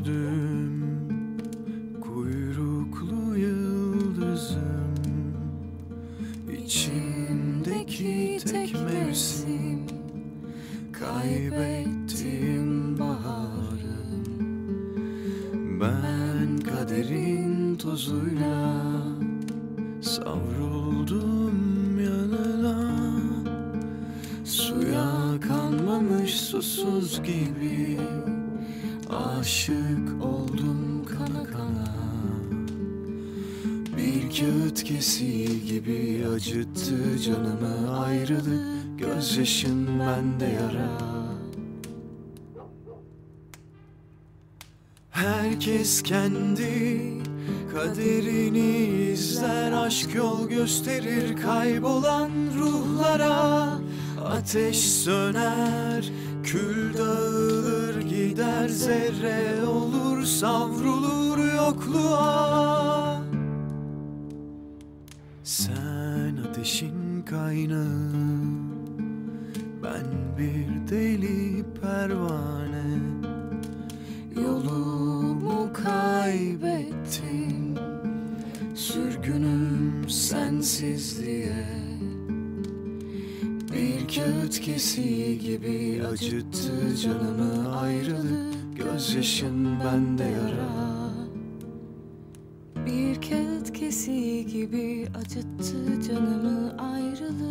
gördüm kuyruklu yıldızım. İçimdeki tek mevsim. Kaybettiğim baharım. Ben kaderin tozuyla savruldum yanına. Suya kanmamış susuz gibi Aşık oldum kana kana. Bir kağıt kesiği gibi acıttı canımı. Ayrılık Gözyaşın bende yara. Herkes kendi kaderini izler. Aşk yol gösterir kaybolan ruhlara. Ateş söner, kül gider Zerre olur savrulur yokluğa. Sen ateşin kaynağı Ben bir deli pervane. Yolumu kaybettim Sürgünüm sensizliğe Bir kağıt kesiği gibi acıttı canımı ayrılık. Gözyaşın bende yara. Bir kağıt kesiği gibi acıttı canımı ayrılık